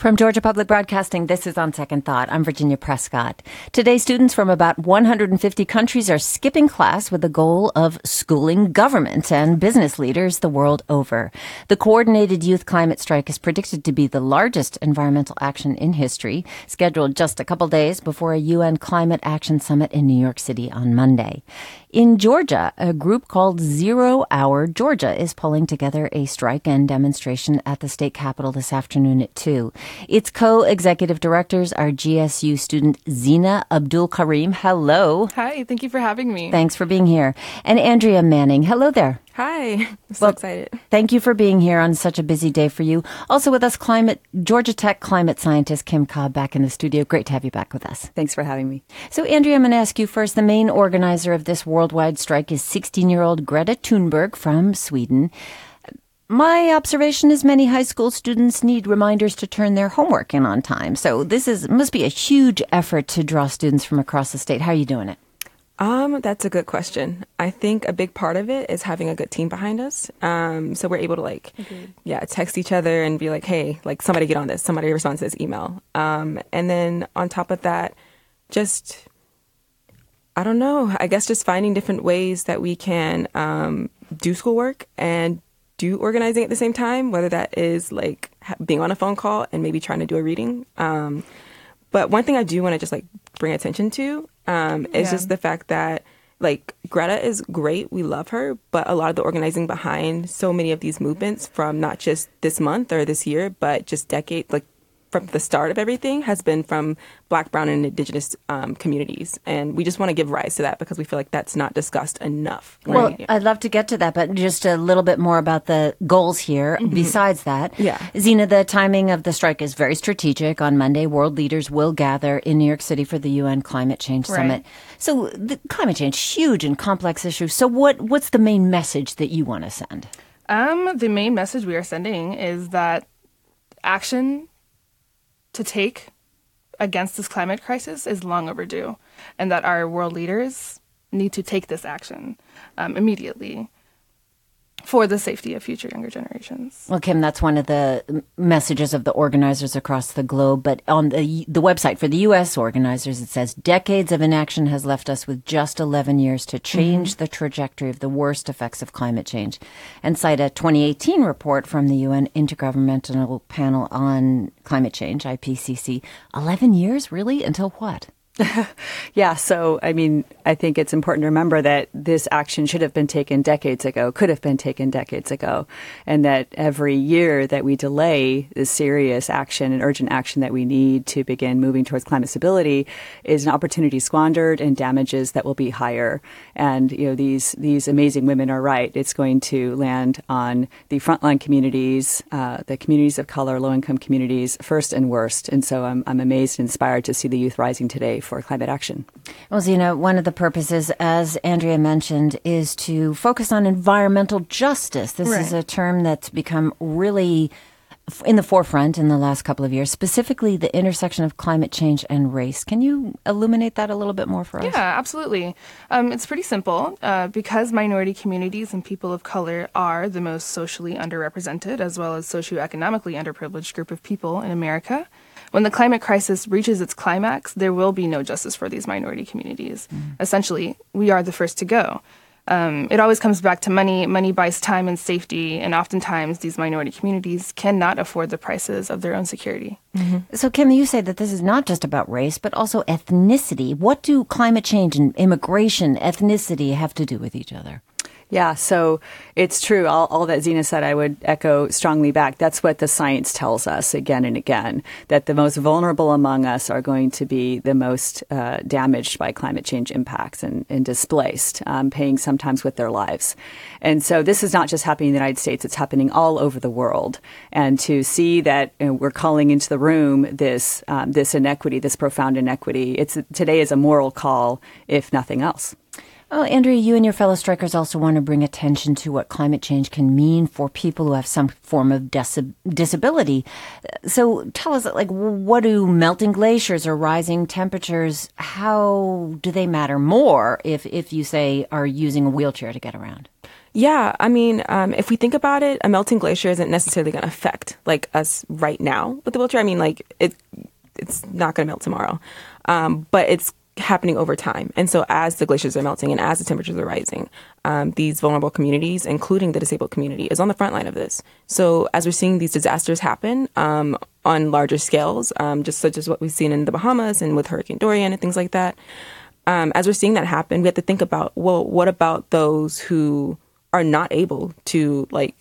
From Georgia Public Broadcasting, this is On Second Thought. I'm Virginia Prescott. Today, students from about 150 countries are skipping class with the goal of schooling government and business leaders the world over. The coordinated youth climate strike is predicted to be the largest environmental action in history, scheduled just a couple days before a UN climate action summit in New York City on Monday. In Georgia, a group called Zero Hour Georgia is pulling together a strike and demonstration at the state capitol this afternoon at 2. Its co-executive directors are GSU student Zina Abdul Karim. Hello. Hi, thank you for having me. Thanks for being here. And Andrea Manning. Hello there. Hi, I'm so well, excited. Thank you for being here on such a busy day for you. Also with us, climate Georgia Tech climate scientist Kim Cobb back in the studio. Great to have you back with us. Thanks for having me. So, Andrea, I'm going to ask you first. The main organizer of this worldwide strike is 16-year-old Greta Thunberg from Sweden. My observation is many high school students need reminders to turn their homework in on time. So this is must be a huge effort to draw students from across the state. How are you doing it? Um, that's a good question. I think a big part of it is having a good team behind us. Um, so we're able to like, Agreed. yeah, text each other and be like, hey, like somebody get on this, somebody respond to this email. Um, and then on top of that, just, I don't know, I guess just finding different ways that we can um, do schoolwork and do organizing at the same time, whether that is like being on a phone call and maybe trying to do a reading. Um, but one thing I do want to just like bring attention to um, is yeah. just the fact that like Greta is great. We love her, but a lot of the organizing behind so many of these movements from not just this month or this year, but just decades, like from the start of everything has been from black, brown, and indigenous um, communities. And we just want to give rise to that because we feel like that's not discussed enough. Well, right? I'd love to get to that, but just a little bit more about the goals here. Mm-hmm. Besides that, yeah. Zina, the timing of the strike is very strategic. On Monday, world leaders will gather in New York City for the UN Climate Change right. Summit. So the climate change, huge and complex issue. So what, what's the main message that you want to send? Um, the main message we are sending is that action to take against this climate crisis is long overdue, and that our world leaders need to take this action um, immediately for the safety of future younger generations. Well, Kim, that's one of the messages of the organizers across the globe. But on the the website for the U.S. organizers, it says decades of inaction has left us with just 11 years to change mm-hmm. the trajectory of the worst effects of climate change, and cite a 2018 report from the UN Intergovernmental Panel on Climate Change (IPCC). 11 years, really? Until what? yeah, so I mean, I think it's important to remember that this action should have been taken decades ago, could have been taken decades ago, and that every year that we delay the serious action and urgent action that we need to begin moving towards climate stability is an opportunity squandered and damages that will be higher. And you know, these these amazing women are right. It's going to land on the frontline communities, uh, the communities of color, low income communities, first and worst. And so I'm I'm amazed and inspired to see the youth rising today for climate action. Well, Zina, one of the purposes, as Andrea mentioned, is to focus on environmental justice. This right. is a term that's become really in the forefront in the last couple of years, specifically the intersection of climate change and race. Can you illuminate that a little bit more for us? Yeah, absolutely. Um, it's pretty simple. Uh, because minority communities and people of color are the most socially underrepresented as well as socioeconomically underprivileged group of people in America, when the climate crisis reaches its climax, there will be no justice for these minority communities. Mm. Essentially, we are the first to go. Um, it always comes back to money. Money buys time and safety, and oftentimes these minority communities cannot afford the prices of their own security. Mm-hmm. So, Kim, you say that this is not just about race, but also ethnicity. What do climate change and immigration, ethnicity have to do with each other? Yeah, so it's true. All, all, that Zina said, I would echo strongly back. That's what the science tells us again and again that the most vulnerable among us are going to be the most uh, damaged by climate change impacts and, and displaced, um, paying sometimes with their lives. And so this is not just happening in the United States, it's happening all over the world. And to see that you know, we're calling into the room this, um, this inequity, this profound inequity, it's, today is a moral call, if nothing else. Oh, Andrea, you and your fellow strikers also want to bring attention to what climate change can mean for people who have some form of dis- disability. So tell us, like, what do melting glaciers or rising temperatures, how do they matter more if, if you say are using a wheelchair to get around? Yeah, I mean, um, if we think about it, a melting glacier isn't necessarily going to affect like us right now with the wheelchair. I mean, like it, it's not going to melt tomorrow, um, but it's happening over time. And so, as the glaciers are melting and as the temperatures are rising, um, these vulnerable communities, including the disabled community, is on the front line of this. So, as we're seeing these disasters happen um, on larger scales, um, just such as what we've seen in the Bahamas and with Hurricane Dorian and things like that, um, as we're seeing that happen, we have to think about well, what about those who are not able to like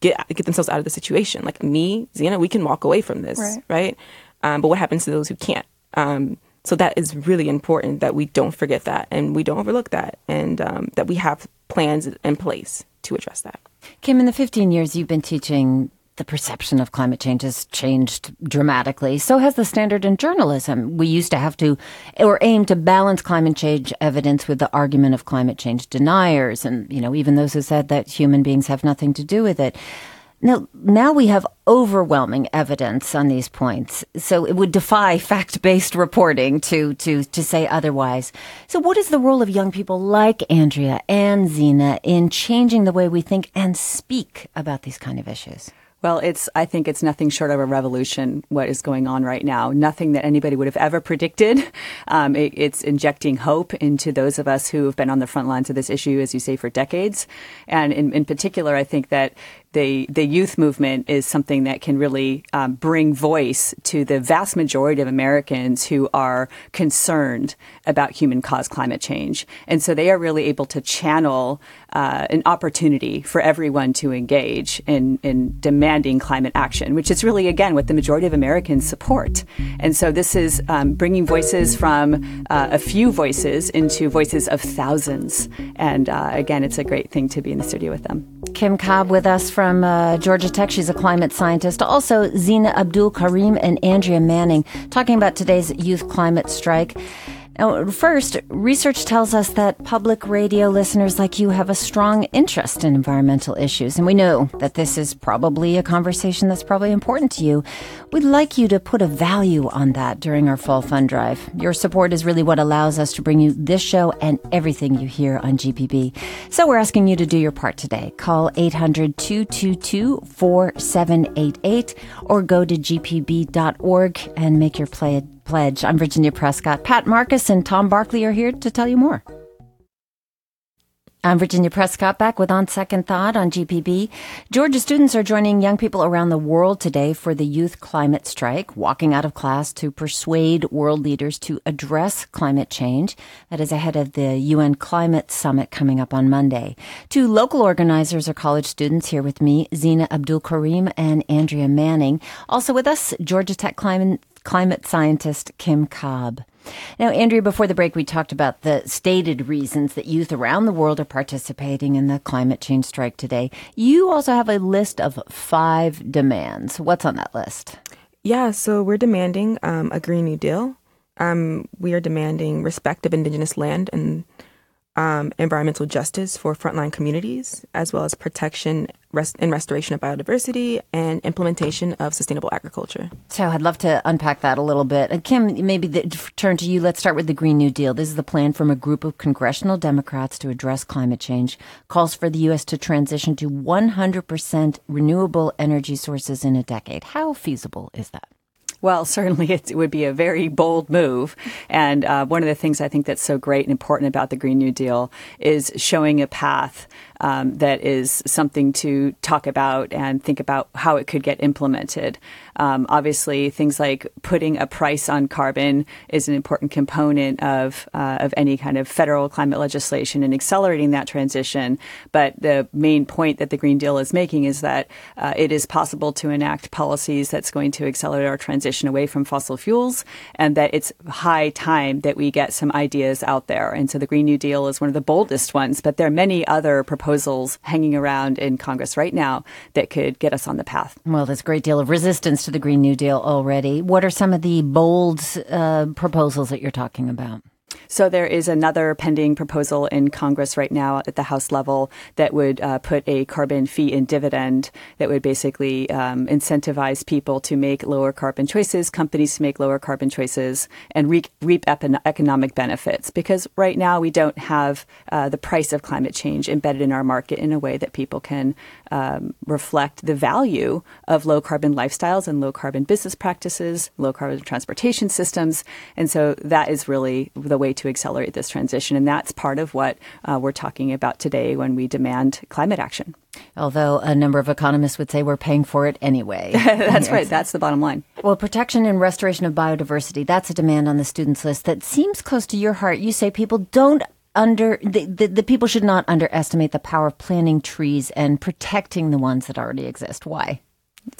get get themselves out of the situation. Like me, Zena, we can walk away from this, right? right? Um, but what happens to those who can't? Um, so that is really important that we don't forget that and we don't overlook that, and um, that we have plans in place to address that. Kim, in the 15 years you've been teaching the perception of climate change has changed dramatically. So has the standard in journalism. We used to have to, or aim to balance climate change evidence with the argument of climate change deniers, and you know even those who said that human beings have nothing to do with it. Now, now we have overwhelming evidence on these points, so it would defy fact-based reporting to to to say otherwise. So, what is the role of young people like Andrea and Zena in changing the way we think and speak about these kind of issues? Well, it's, I think it's nothing short of a revolution, what is going on right now. Nothing that anybody would have ever predicted. Um, it, it's injecting hope into those of us who have been on the front lines of this issue, as you say, for decades. And in, in particular, I think that the the youth movement is something that can really um, bring voice to the vast majority of Americans who are concerned about human caused climate change, and so they are really able to channel uh, an opportunity for everyone to engage in in demanding climate action, which is really again what the majority of Americans support. And so this is um, bringing voices from uh, a few voices into voices of thousands, and uh, again, it's a great thing to be in the studio with them. Kim Cobb with us from uh, Georgia Tech. She's a climate scientist. Also, Zena Abdul Karim and Andrea Manning talking about today's youth climate strike. Now, first, research tells us that public radio listeners like you have a strong interest in environmental issues, and we know that this is probably a conversation that's probably important to you. We'd like you to put a value on that during our fall fund drive. Your support is really what allows us to bring you this show and everything you hear on GPB. So we're asking you to do your part today. Call 800 222 4788 or go to gpb.org and make your play Pledge. I'm Virginia Prescott. Pat Marcus and Tom Barkley are here to tell you more. I'm Virginia Prescott back with On Second Thought on GPB. Georgia students are joining young people around the world today for the youth climate strike, walking out of class to persuade world leaders to address climate change. That is ahead of the UN Climate Summit coming up on Monday. Two local organizers are college students here with me, Zena Abdul Karim and Andrea Manning. Also with us, Georgia Tech Climate climate scientist Kim Cobb. Now, Andrea, before the break, we talked about the stated reasons that youth around the world are participating in the climate change strike today. You also have a list of five demands. What's on that list? Yeah, so we're demanding um, a Green New Deal. Um, we are demanding respect of Indigenous land and um, environmental justice for frontline communities, as well as protection rest- and restoration of biodiversity and implementation of sustainable agriculture. So I'd love to unpack that a little bit. And Kim, maybe the, turn to you. Let's start with the Green New Deal. This is the plan from a group of congressional Democrats to address climate change. Calls for the U.S. to transition to 100% renewable energy sources in a decade. How feasible is that? Well, certainly it would be a very bold move. And uh, one of the things I think that's so great and important about the Green New Deal is showing a path um, that is something to talk about and think about how it could get implemented. Um, obviously, things like putting a price on carbon is an important component of uh, of any kind of federal climate legislation and accelerating that transition. But the main point that the Green Deal is making is that uh, it is possible to enact policies that's going to accelerate our transition away from fossil fuels, and that it's high time that we get some ideas out there. And so the Green New Deal is one of the boldest ones, but there are many other proposals hanging around in Congress right now that could get us on the path. Well, there's a great deal of resistance to the Green New Deal already. What are some of the bold uh, proposals that you're talking about? So there is another pending proposal in Congress right now at the House level that would uh, put a carbon fee and dividend that would basically um, incentivize people to make lower carbon choices, companies to make lower carbon choices, and reap, reap economic benefits. Because right now we don't have uh, the price of climate change embedded in our market in a way that people can um, reflect the value of low carbon lifestyles and low carbon business practices, low carbon transportation systems. And so that is really the way to accelerate this transition. And that's part of what uh, we're talking about today when we demand climate action. Although a number of economists would say we're paying for it anyway. that's right. That's the bottom line. Well, protection and restoration of biodiversity, that's a demand on the students list that seems close to your heart. You say people don't under the, the, the, people should not underestimate the power of planting trees and protecting the ones that already exist. Why?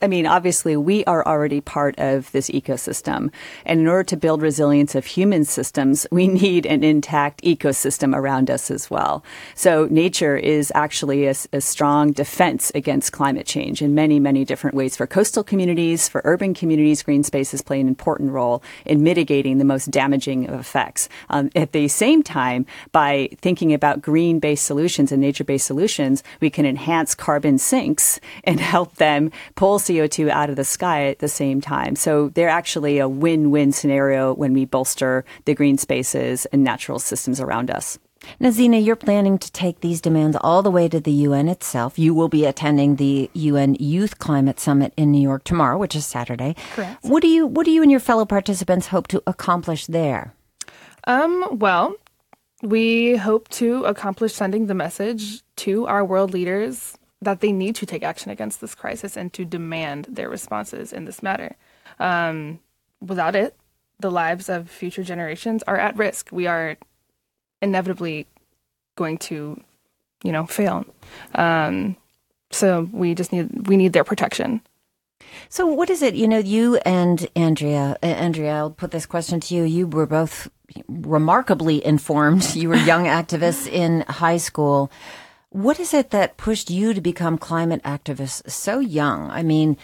I mean, obviously, we are already part of this ecosystem. And in order to build resilience of human systems, we need an intact ecosystem around us as well. So, nature is actually a, a, strong defense against climate change in many, many different ways. For coastal communities, for urban communities, green spaces play an important role in mitigating the most damaging effects. Um, at the same time, by thinking about green based solutions and nature based solutions, we can enhance carbon sinks and help them pull pull CO2 out of the sky at the same time. So they're actually a win win scenario when we bolster the green spaces and natural systems around us. Nazina, you're planning to take these demands all the way to the UN itself. You will be attending the UN Youth Climate Summit in New York tomorrow, which is Saturday. Correct. What do you What do you and your fellow participants hope to accomplish there? Um. Well, we hope to accomplish sending the message to our world leaders that they need to take action against this crisis and to demand their responses in this matter. Um, without it, the lives of future generations are at risk. We are inevitably going to, you know, fail. Um, so we just need we need their protection. So what is it? You know, you and Andrea, uh, Andrea, I'll put this question to you. You were both remarkably informed. You were young activists in high school. What is it that pushed you to become climate activists so young? I mean,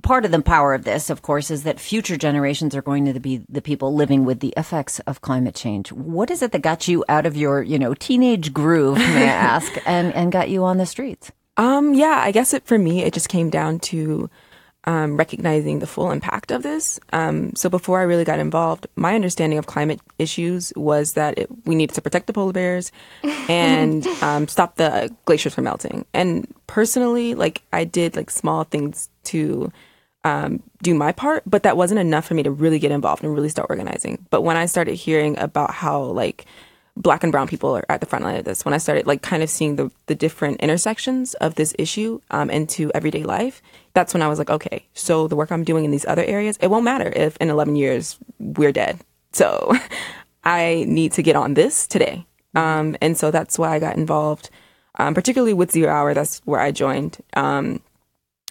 part of the power of this, of course, is that future generations are going to be the people living with the effects of climate change. What is it that got you out of your, you know, teenage groove, may I ask, and, and got you on the streets? Um, yeah, I guess it for me, it just came down to um, recognizing the full impact of this. Um, so before I really got involved, my understanding of climate issues was that it, we needed to protect the polar bears and um, stop the glaciers from melting. And personally, like I did like small things to um, do my part, but that wasn't enough for me to really get involved and really start organizing. But when I started hearing about how like black and brown people are at the front line of this. When I started like kind of seeing the, the different intersections of this issue um, into everyday life, that's when I was like, okay, so the work I'm doing in these other areas, it won't matter if in 11 years we're dead. So I need to get on this today. Um, and so that's why I got involved, um, particularly with Zero Hour. That's where I joined. Um,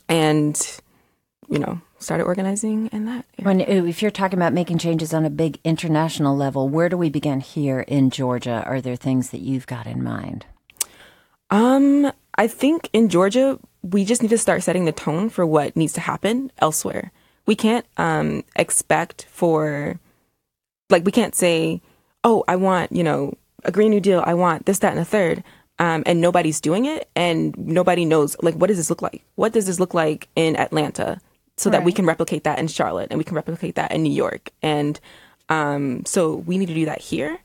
and, you know, started organizing in that. When if you're talking about making changes on a big international level, where do we begin here in Georgia? Are there things that you've got in mind? Um, I think in Georgia we just need to start setting the tone for what needs to happen elsewhere. We can't um expect for like we can't say, "Oh, I want, you know, a green new deal. I want this that and a third. Um, and nobody's doing it and nobody knows like what does this look like what does this look like in atlanta so right. that we can replicate that in Charlotte and we can replicate that in New York. And um, so we need to do that here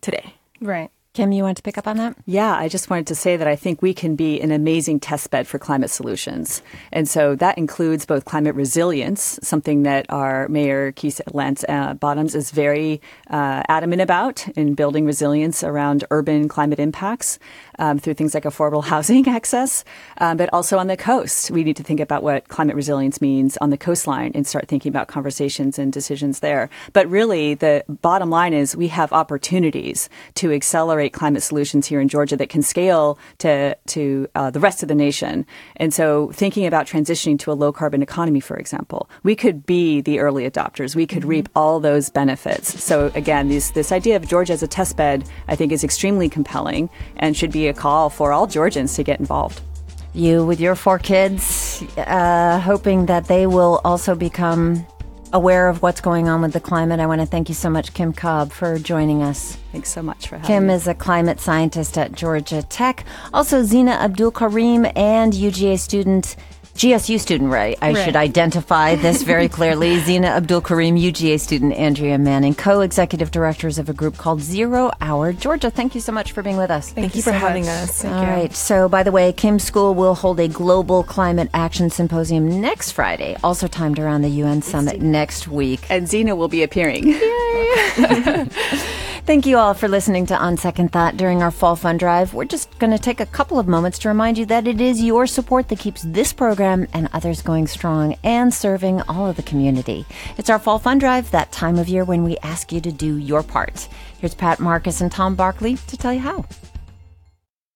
today. Right. Kim, you want to pick up on that? Yeah, I just wanted to say that I think we can be an amazing testbed for climate solutions. And so that includes both climate resilience, something that our mayor, Keisha Lance uh, Bottoms, is very uh, adamant about in building resilience around urban climate impacts um, through things like affordable housing access, um, but also on the coast. We need to think about what climate resilience means on the coastline and start thinking about conversations and decisions there. But really, the bottom line is we have opportunities to accelerate climate solutions here in Georgia that can scale to to uh, the rest of the nation. And so, thinking about transitioning to a low carbon economy, for example, we could be the early adopters. We could mm-hmm. reap all those benefits. So again, this this idea of Georgia as a test bed, I think, is extremely compelling and should be a call for all Georgians to get involved. You, with your four kids, uh, hoping that they will also become aware of what's going on with the climate. I want to thank you so much, Kim Cobb, for joining us. Thanks so much for having Kim me. is a climate scientist at Georgia Tech. Also, Zina Abdul Karim and UGA student. GSU student, right? I Right. should identify this very clearly. Zina Abdul Karim, UGA student Andrea Manning, co executive directors of a group called Zero Hour Georgia. Thank you so much for being with us. Thank, you for so having much. us. All right. So, by the way, Kim School will hold a global climate action symposium next Friday, also timed around the UN summit next week. and Zena will be appearing. Thank you all for listening to On Second Thought during our fall fund drive. We're just going to take a couple of moments to remind you that it is your support that keeps this program and others going strong and serving all of the community. It's our fall fund drive, that time of year when we ask you to do your part. Here's Pat Marcus and Tom Barkley to tell you how.